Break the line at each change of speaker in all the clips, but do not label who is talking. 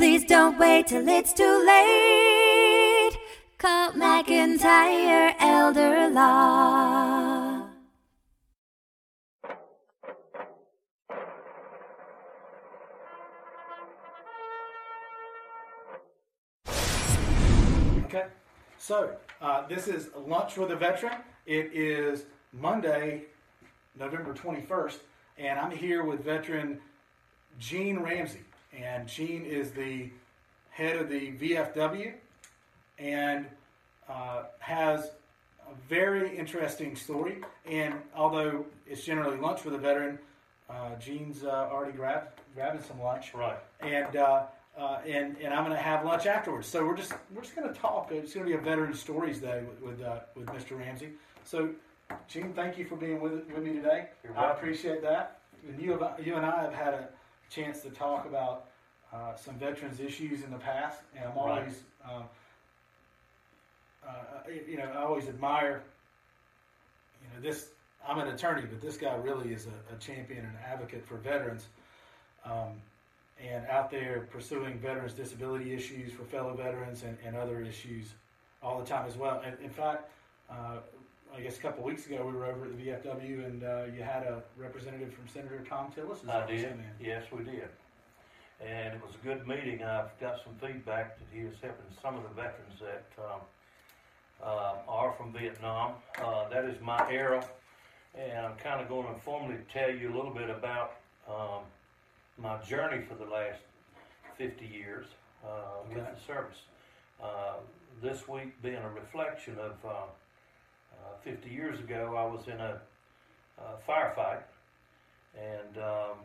Please don't wait till it's too late. Call McIntyre Elder Law.
Okay, so uh, this is Lunch with a Veteran. It is Monday, November 21st, and I'm here with veteran Gene Ramsey. And Gene is the head of the VFW and uh, has a very interesting story. And although it's generally lunch with a veteran, uh, Gene's uh, already grabbed, grabbing some lunch
Right.
and uh, uh, and and I'm going to have lunch afterwards. So we're just we're just going to talk. It's going to be a veteran stories day with with, uh, with Mr. Ramsey. So, Gene, thank you for being with with me today.
You're
I appreciate that. And you have, you and I have had a chance to talk about uh, some veterans issues in the past, and I'm
Right.
always. Um, uh, you know, I always admire. You know, this. I'm an attorney, but this guy really is a, a champion and advocate for veterans. Um, and out there pursuing veterans' disability issues for fellow veterans and, and other issues all the time as well. And in fact, uh, I guess a couple weeks ago we were over at the VFW and uh, you had a representative from Senator Thom Tillis.
I did. Yes, we did. And it was a good meeting. I've got some feedback that he is helping some of the veterans that um, uh, are from Vietnam. Uh, that is my era, and I'm kind of going to formally tell you a little bit about um, my journey for the last 50 years uh, with the service. Uh, this week being a reflection of uh, uh, 50 years ago, I was in a firefight, and um,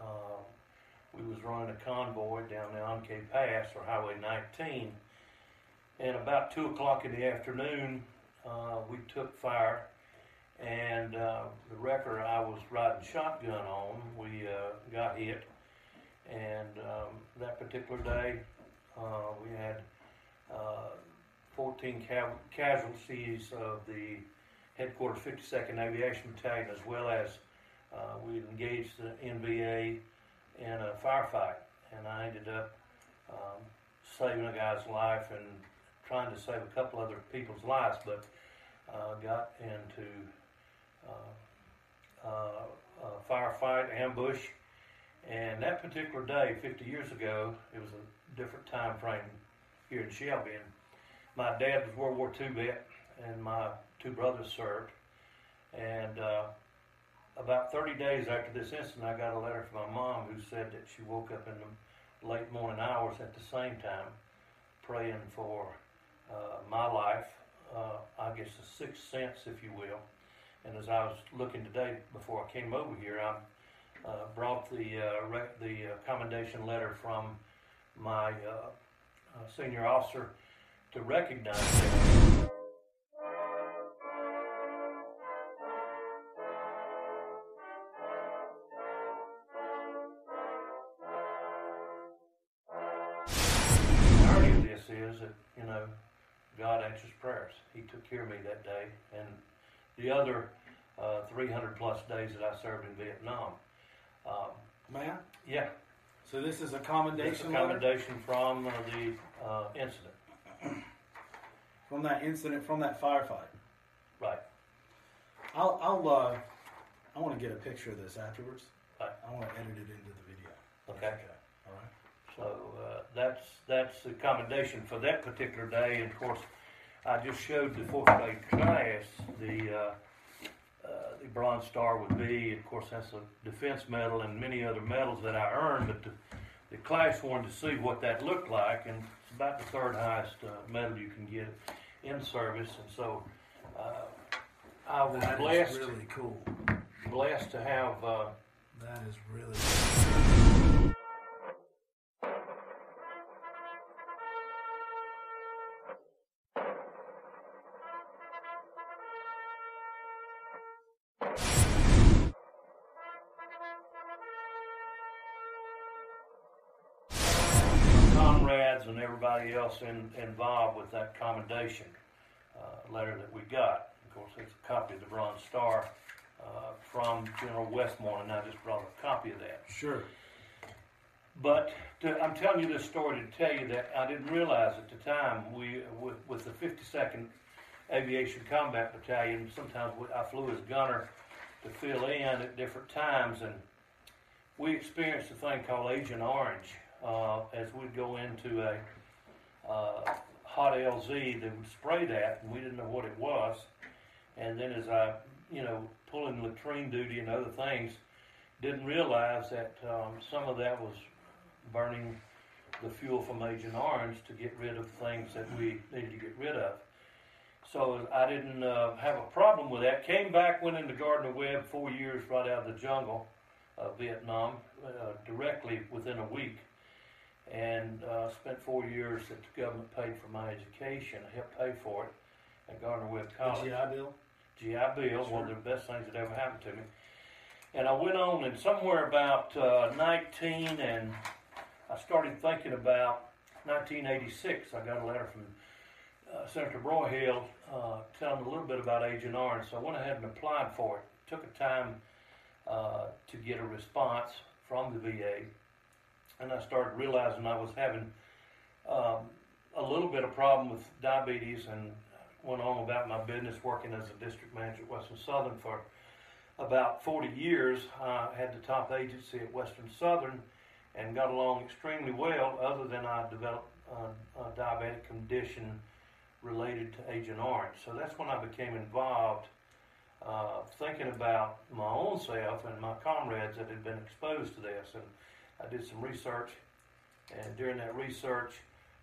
uh, we was running a convoy down the An Khe Pass or Highway 19, and about two o'clock in the afternoon, uh, we took fire, and uh, the wrecker I was riding shotgun on, we uh, got hit, and um, that particular day, we had 14 ca- casualties of the headquarters 52nd Aviation Battalion, as well as uh, we engaged the NVA in a firefight, and I ended up um, saving a guy's life and trying to save a couple other people's lives, but uh, got into uh, uh, a firefight ambush. And that particular day, 50 years ago, it was a different time frame here in Shelby. And my dad was World War II vet, and my two brothers served. And uh, about 30 days after this incident, I got a letter from my mom who said that she woke up in the late morning hours at the same time praying for uh, my life, uh, I guess a sixth sense, if you will. And as I was looking today before I came over here, I uh, brought the uh, rec- the uh, commendation letter from my senior officer to recognize that. The irony of this is that, you know, God answers prayers. He took care of me that day and the other uh, 300 plus days that I served in Vietnam. Um,
Man,
yeah,
so this is a
that's a
commendation letter
commendation from uh, the uh, incident.
from that incident, from that firefight.
Right.
I'll, I'll uh, I want to get a picture of this afterwards.
Right.
I want to edit it into the video.
Okay.
All right.
So uh, that's that's the commendation for that particular day. And of course, I just showed the fourth grade class the uh, uh, the Bronze Star would be. Of course, that's a defense medal and many other medals that I earned. But the, the class wanted to see what that looked like, and about the third highest uh, medal you can get in service. And so uh, I was
That
blessed
really cool.
blessed to have. Uh,
That is really.
comrades everybody else in, involved with that commendation uh, letter that we got. Of course, it's a copy of the Bronze Star uh, from General Westmore, and I just brought a copy of that.
Sure.
But to, I'm telling you this story to tell you that I didn't realize at the time we with, with the 52nd Aviation Combat Battalion. Sometimes we, I flew as gunner to fill in at different times, and we experienced a thing called Agent Orange uh, as we'd go into a uh, hot LZ. that would spray that, and we didn't know what it was. And then as I, you know, pulling latrine duty and other things, didn't realize that um, some of that was burning the fuel from Agent Orange to get rid of things that we needed to get rid of. So I didn't uh, have a problem with that. Came back, went into Gardner Webb, four years right out of the jungle of Vietnam, uh, directly within a week, and uh, spent four years that the government paid for my education, I helped pay for it at Gardner Webb College.
The GI Bill.
GI Bill, one of the best things that ever happened to me. And I went on, and somewhere about uh, 19, and I started thinking about 1986. I got a letter from uh, Senator Broyhill uh, telling a little bit about Agent Orange, so I went ahead and applied for it. Took a time uh, to get a response from the VA, and I started realizing I was having um, a little bit of problem with diabetes and went on about my business working as a district manager at Western Southern for about 40 years. I had the top agency at Western Southern and got along extremely well, other than I developed a, a diabetic condition related to Agent Orange. So that's when I became involved, uh, thinking about my own self and my comrades that had been exposed to this. And I did some research, and during that research,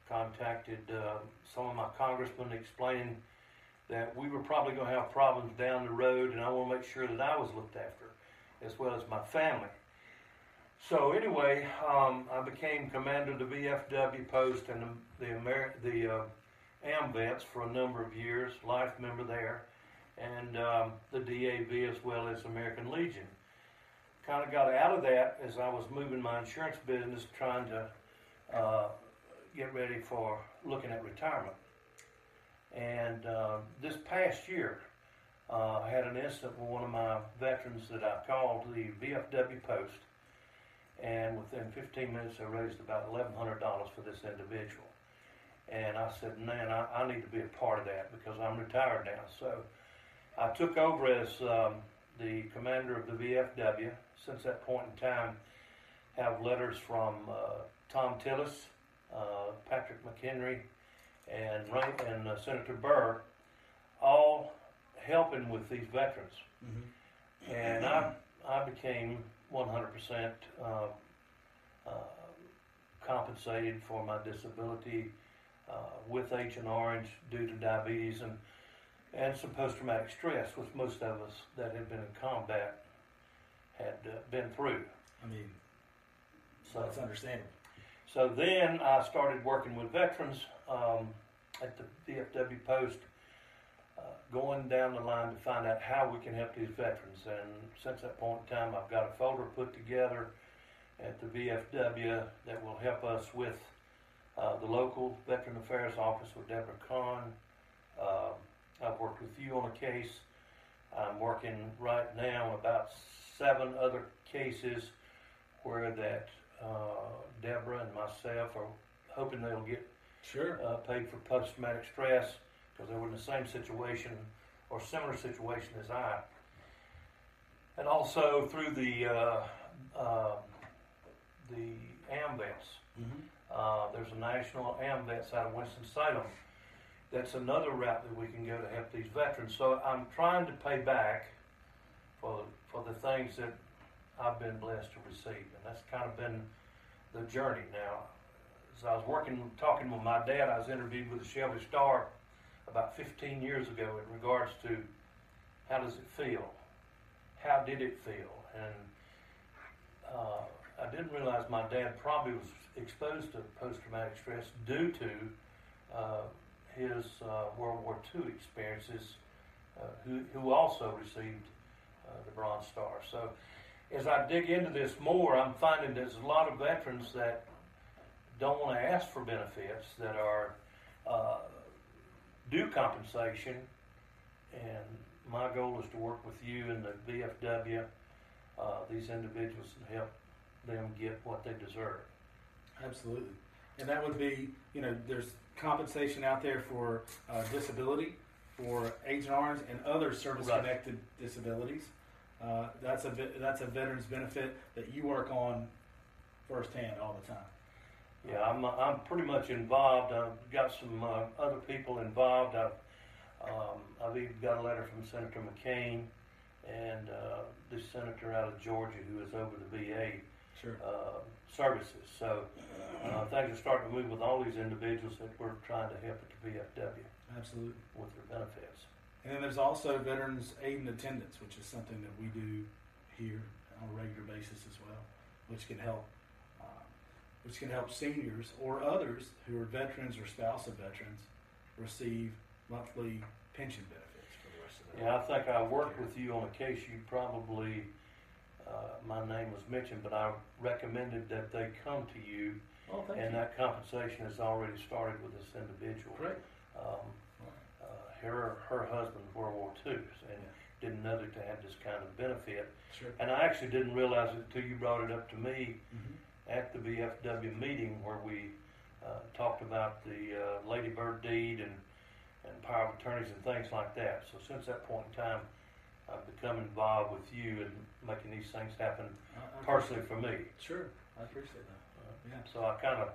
contacted uh, some of my congressmen explaining that we were probably going to have problems down the road, and I want to make sure that I was looked after, as well as my family. So anyway, um, I became commander of the VFW post and the the, the uh, AMVETS for a number of years, life member there, and um, the DAV as well as American Legion. Kind of got out of that as I was moving my insurance business, trying to uh, get ready for looking at retirement. And uh, this past year, uh, I had an incident with one of my veterans that I called the VFW post, and within 15 minutes, I raised about $1,100 for this individual. And I said, man, I, I need to be a part of that because I'm retired now. So I took over as um, the commander of the VFW. Since that point in time, have letters from uh, Thom Tillis, uh, Patrick McHenry, and, and uh, Senator Burr, all helping with these veterans. And I, I became 100% uh, uh, compensated for my disability uh, with Agent Orange due to diabetes and, and some post-traumatic stress, which most of us that had been in combat had uh, been through.
I mean,
So
that's understandable.
so then I started working with veterans um, at the VFW post, uh, going down the line to find out how we can help these veterans. And since that point in time, I've got a folder put together at the VFW that will help us with uh, the local Veteran Affairs Office with Deborah Kahn. Uh, I've worked with you on a case. I'm working right now about seven other cases where that uh, Deborah and myself are hoping they'll get
Sure.
uh, paid for post-traumatic stress because they were in the same situation or similar situation as I. And also through the uh, uh, the AMVETS.
Mm-hmm.
Uh, there's a national AMVETS out of Winston-Salem. That's another route that we can go to help these veterans. So I'm trying to pay back for for the things that I've been blessed to receive, and that's kind of been the journey. Now, as I was working, talking with my dad, I was interviewed with the Shelby Star about 15 years ago in regards to how does it feel, how did it feel, and uh, I didn't realize my dad probably was exposed to post-traumatic stress due to uh, his uh, World War II experiences, uh, who, who also received the Bronze Star. So as I dig into this more, I'm finding there's a lot of veterans that don't want to ask for benefits that are uh, due compensation, and my goal is to work with you and the VFW, uh, these individuals, and help them get what they deserve.
Absolutely. And that would be, you know, there's compensation out there for uh, disability, for Agent Orange, and other service-connected disabilities. Uh, that's a that's a veteran's benefit that you work on firsthand all the time.
Yeah, I'm, I'm pretty much involved. I've got some uh, other people involved. I've, um, I've even got a letter from Senator McCain and uh, this senator out of Georgia who is over the VA
Sure.
uh, services. So uh, things are starting to move with all these individuals that we're trying to help at the VFW
Absolutely.
with their benefits.
And then there's also veterans aid and attendance, which is something that we do here on a regular basis as well, which can help, uh, which can help seniors or others who are veterans or spouse of veterans receive monthly pension benefits for the rest of their
Yeah, I think I worked with you on a case you probably, uh, my name was mentioned, but I recommended that they come to you,
Oh, thank
and
you.
that compensation has already started with this individual.
Great.
Um, uh, her her husband was World War II, and didn't know that they had this kind of benefit.
Sure.
And I actually didn't realize it until you brought it up to me
Mhm.
at the VFW meeting where we uh, talked about the uh, Lady Bird deed and, and power of attorneys and things like that. So since that point in time, I've become involved with you and making these things happen
I- I
personally for me.
Sure, I appreciate that. Yeah.
So I kind of,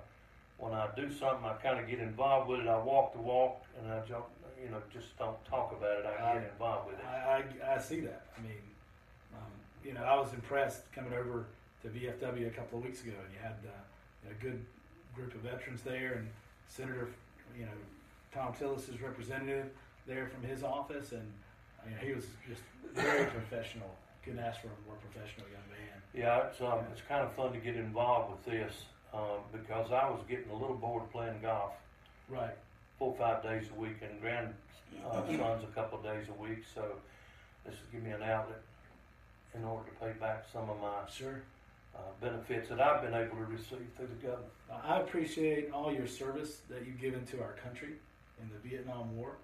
when I do something, I kind of get involved with it. I walk the walk and I jump, you know, just don't talk about it. I get involved with it.
I, I, I see that. I mean, um, you know, I was impressed coming over to VFW a couple of weeks ago, and you had uh, a good group of veterans there, and Senator, you know, Thom Tillis's representative there from his office, and you know, he was just very professional. Couldn't ask for a more professional young man.
Yeah, it's um, it's kind of fun to get involved with this um, because I was getting a little bored playing golf
Right.
four or five days a week and grandsons a couple of days a week. So this is give me an outlet in order to pay back some of my
Sure.
uh, benefits that I've been able to receive through the government.
I appreciate all your service that you've given to our country in the Vietnam War,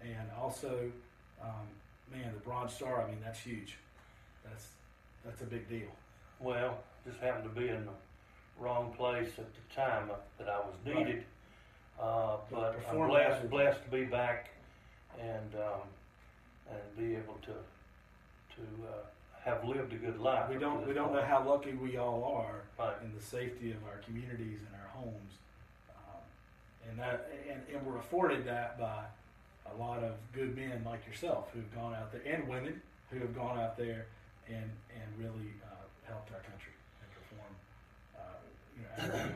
and also, um, man, the Bronze Star. I mean, that's huge. That's that's a big deal.
Well, just happened to be in the wrong place at the time that I was needed. Uh, but I'm blessed, blessed to be back and um, and be able to to uh, have lived a good life.
We don't we don't know how lucky we all are
Right.
in the safety of our communities and our homes, um, and that and, and we're afforded that by a lot of good men like yourself who've gone out there and women who have gone out there and and really uh, helped our country uh,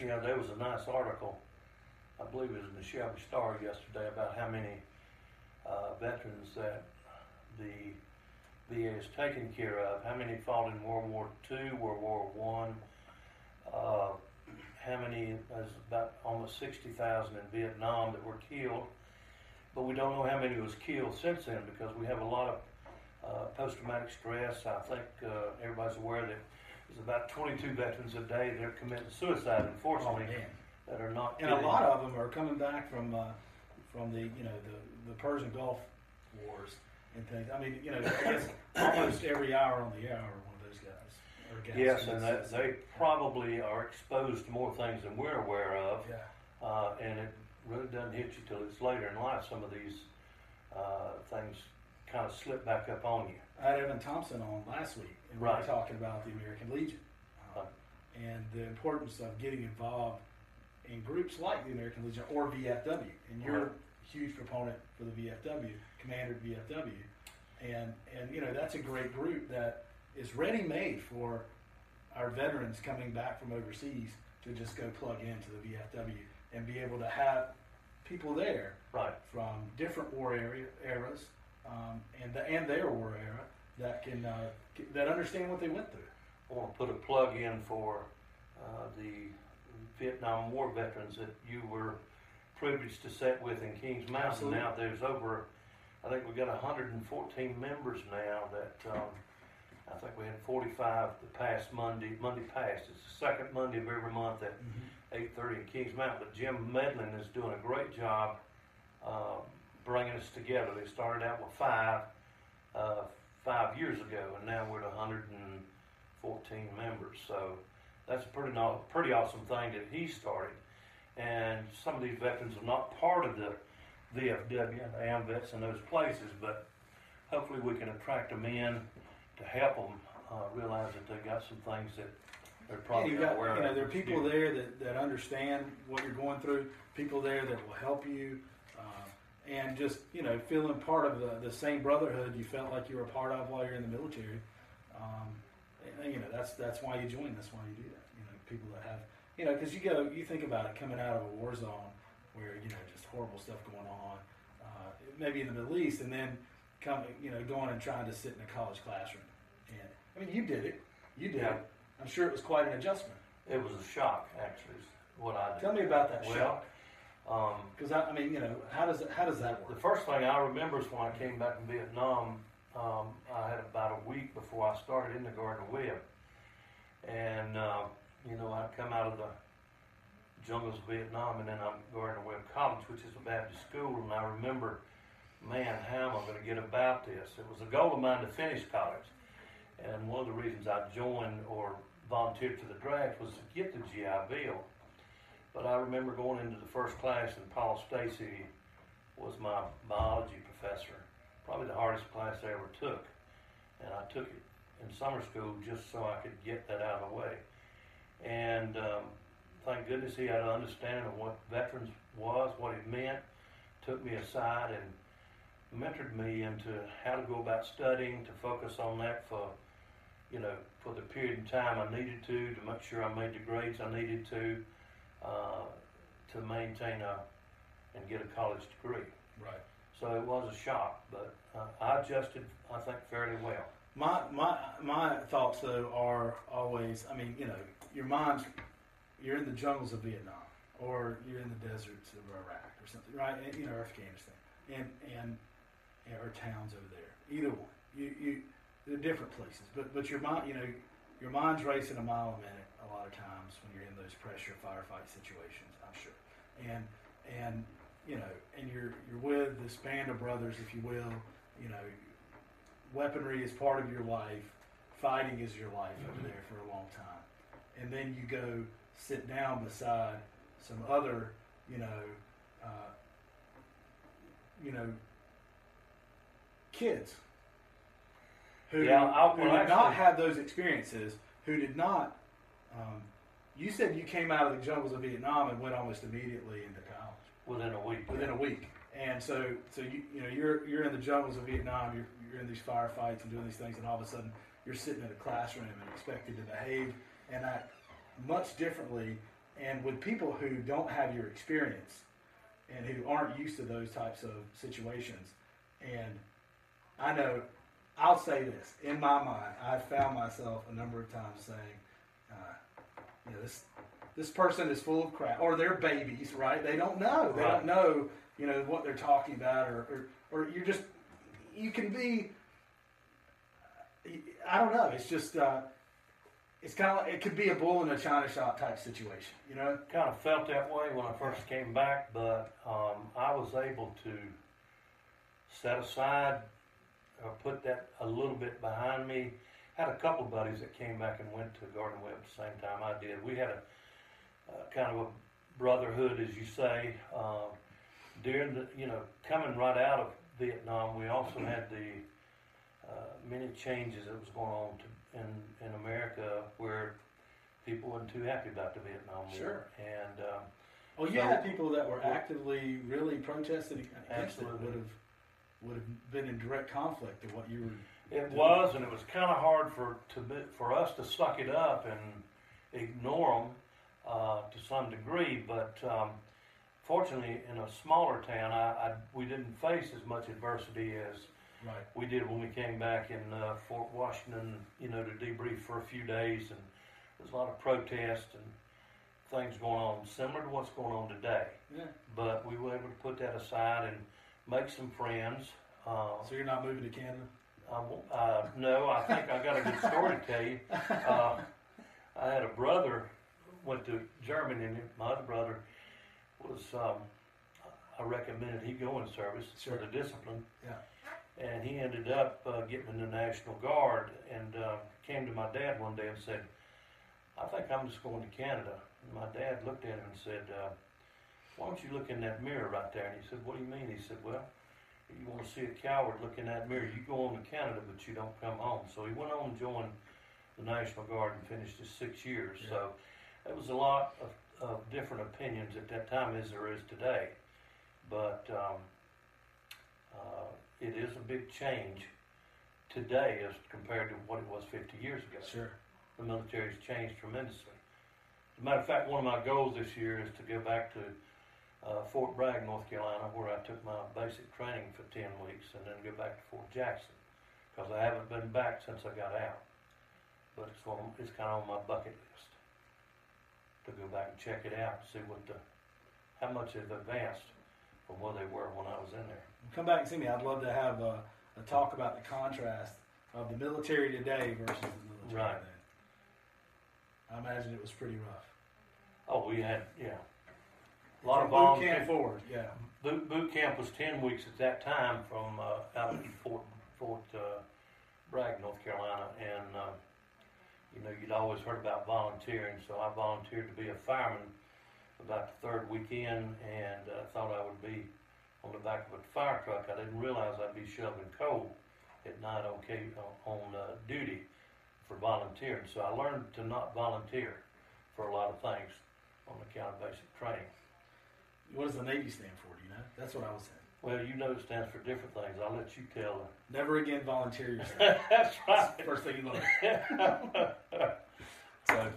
you know
there was a nice article, I believe it was in the Shelby Star yesterday, about how many uh, veterans that the VA is taking care of. How many fought in World War II, World War One? Uh, how many? There's about almost sixty thousand in Vietnam that were killed, but we don't know how many was killed since then because we have a lot of uh, post-traumatic stress. I think uh, everybody's aware that there's about 22 veterans a day that are committing suicide,
Oh,
unfortunately,
man.
that are not.
And a lot of them are coming back from uh, from the you know the, the Persian Gulf wars and things. I mean, you know, I guess almost every hour on the hour, one of those guys or gals.
Yes, and that, they probably are exposed to more things than we're aware of,
Yeah,
uh, and it really doesn't hit you till it's later in life. Some of these uh, things kind of slip back up on you.
I had Evan Thompson on last week, and we
Right.
were talking about the American Legion uh,
Right.
and the importance of getting involved in groups like the American Legion or VFW. And you're
Right.
a huge proponent for the VFW, commander VFW, and and you know that's a great group that is ready made for our veterans coming back from overseas to just go plug into the VFW and be able to have people there
Right.
from different war area eras um, and the, and their war era that can uh, that understand what they went through.
I want to put a plug in for uh, the Vietnam War veterans that you were privileged to sit with in Kings Mountain.
Absolutely.
Now there's over, I think we've got 114 members now that um, I think we had 45 the past Monday, Monday past. It's the second Monday of every month at 8.30 in Kings Mountain. But Jim Medlin is doing a great job uh, bringing us together. They started out with five uh, five years ago, and now we're at 114 members. So that's a pretty no, pretty awesome thing that he started. And some of these veterans are not part of the VFW, AMVETS, and those places, but hopefully we can attract them in to help them uh, realize that they've got some things that they're probably
you got,
aware
you know,
of.
there are people there that, that understand what you're going through, people there that will help you, and just, you know, feeling part of the, the same brotherhood you felt like you were a part of while you're in the military. Um, and, you know, that's, that's why you join, that's why you do that. You know, people that have, you know, because you go, you think about it coming out of a war zone where, you know, just horrible stuff going on, uh, maybe in the Middle East, and then coming, you know, going and trying to sit in a college classroom. And, I mean, you did it. You did
Yeah.
it. I'm sure it was quite an adjustment.
It was a shock, actually, what I did.
Tell me about that
Well,
shock.
Um,
Because I, I mean, you know, how does how does that work?
The first thing I remember is when I came back from Vietnam. Um, I had about a week before I started in the Gardner Webb, and uh, you know I come out of the jungles of Vietnam, and then I'm going to Webb College, which is a Baptist school, and I remember, man, how am I going to get about this? It was a goal of mine to finish college, and one of the reasons I joined or volunteered for the draft was to get the GI Bill. But I remember going into the first class, and Paul Stacy was my biology professor, probably the hardest class I ever took. And I took it in summer school just so I could get that out of the way. And um, thank goodness he had an understanding of what veterans was, what it meant, took me aside and mentored me into how to go about studying, to focus on that for, you know, for the period of time I needed to, to make sure I made the grades I needed to, uh, to maintain a, and get a college degree.
Right.
So it was a shock, but uh, I adjusted, I think, fairly well.
My my my thoughts though are always. I mean, you know, your mind's you're in the jungles of Vietnam, or you're in the deserts of Iraq, or something, right? And, you know, Afghanistan, and and and- or towns over there. Either one. You you they're different places, but but your mind, you know, your mind's racing a mile a minute a lot of times when you're in those pressure firefight situations. I'm sure, and and you know, and you're you're with this band of brothers, if you will. You know, weaponry is part of your life. Fighting is your life over there for a long time, and then you go sit down beside some other, you know, uh, you know, kids who,
Yeah,
who did not have those experiences, who did not. Um, you said you came out of the jungles of Vietnam and went almost immediately into college
Within a week.
within a week. And so, so you you know you're you're in the jungles of Vietnam. You're you're in these firefights and doing these things, and all of a sudden you're sitting in a classroom and expected to behave and act much differently, and with people who don't have your experience and who aren't used to those types of situations. And I know, I'll say this in my mind, I've found myself a number of times saying, uh, you know, this this person is full of crap, or they're babies, right? They don't know. They
Right.
don't know, you know, what they're talking about, or, or, or you're just, you can be, I don't know. It's just, uh, it's kind of like, it could be a bull in a china shop type situation, you know?
Kind of felt that way when I first came back, but um, I was able to set aside or put that a little bit behind me. Had a couple buddies that came back and went to Gardner Webb at the same time I did. We had a uh, kind of a brotherhood, as you say. Um, during the, you know, coming right out of Vietnam, we also had the uh, many changes that was going on to, in in America where people weren't too happy about the Vietnam War.
Sure.
And um,
Well, you
So-
had people that were actively really protesting against it.
Absolutely.
Would have would have been in direct conflict to what you were.
It was, and it was kind of hard for to be, for us to suck it up and ignore them uh, to some degree. But um, fortunately, in a smaller town, I, I we didn't face as much adversity as
Right.
we did when we came back in uh, Fort Washington. You know, to debrief for a few days, and there's a lot of protest and things going on, similar to what's going on today.
Yeah.
But we were able to put that aside and make some friends. Uh,
So you're not moving to Canada?
I uh, no, I think I got a good story to tell you. Uh, I had a brother went to Germany, and my other brother was. Um, I recommended he go in service
Sure.
for the discipline,
Yeah.
and he ended up uh, getting in the National Guard and uh, came to my dad one day and said, I think I'm just going to Canada. And my dad looked at him and said, uh, Why don't you look in that mirror right there? And he said, What do you mean? He said, Well, you want to see a coward look in that mirror. You go on to Canada, but you don't come home. So he went on and joined the National Guard and finished his six years.
Yeah.
So there was a lot of, of different opinions at that time as there is today. But um, uh, it is a big change today as compared to what it was 50 years ago.
Sure.
The military has changed tremendously. As a matter of fact, one of my goals this year is to go back to uh, Fort Bragg, North Carolina, where I took my basic training for 10 weeks, and then go back to Fort Jackson, because I haven't been back since I got out. But it's, on, it's kind of on my bucket list to go back and check it out, see what the, how much they've advanced from where they were when I was in there.
Come back and see me. I'd love to have a, a talk about the contrast of the military today versus the military
Right.
then. I imagine it was pretty rough.
Oh, we had, yeah. A lot of
boot
volunteers.
camp forward, yeah.
Boot, boot camp was ten weeks at that time from uh, out of Fort Fort uh, Bragg, North Carolina, and uh, you know you'd always heard about volunteering, so I volunteered to be a fireman about the third weekend, and uh, thought I would be on the back of a fire truck. I didn't realize I'd be shoveling coal at night on ca- on uh, duty for volunteering. So I learned to not volunteer for a lot of things on account of basic training.
What does the Navy stand for? Do you know? That's what I was saying.
Well, you know it stands for different things. I'll let you tell.
Never again volunteer yourself.
That's
That's the first thing you learn. so,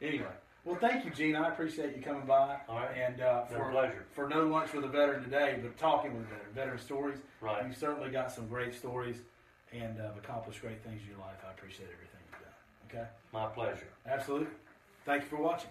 anyway, well, thank you, Gene. I appreciate you coming by.
All right.
And uh, for
pleasure.
for no lunch with a veteran today, but talking with veteran, veteran stories.
Right.
You've certainly got some great stories and uh, accomplished great things in your life. I appreciate everything you've done. Okay.
My pleasure.
Absolutely. Thank you for watching.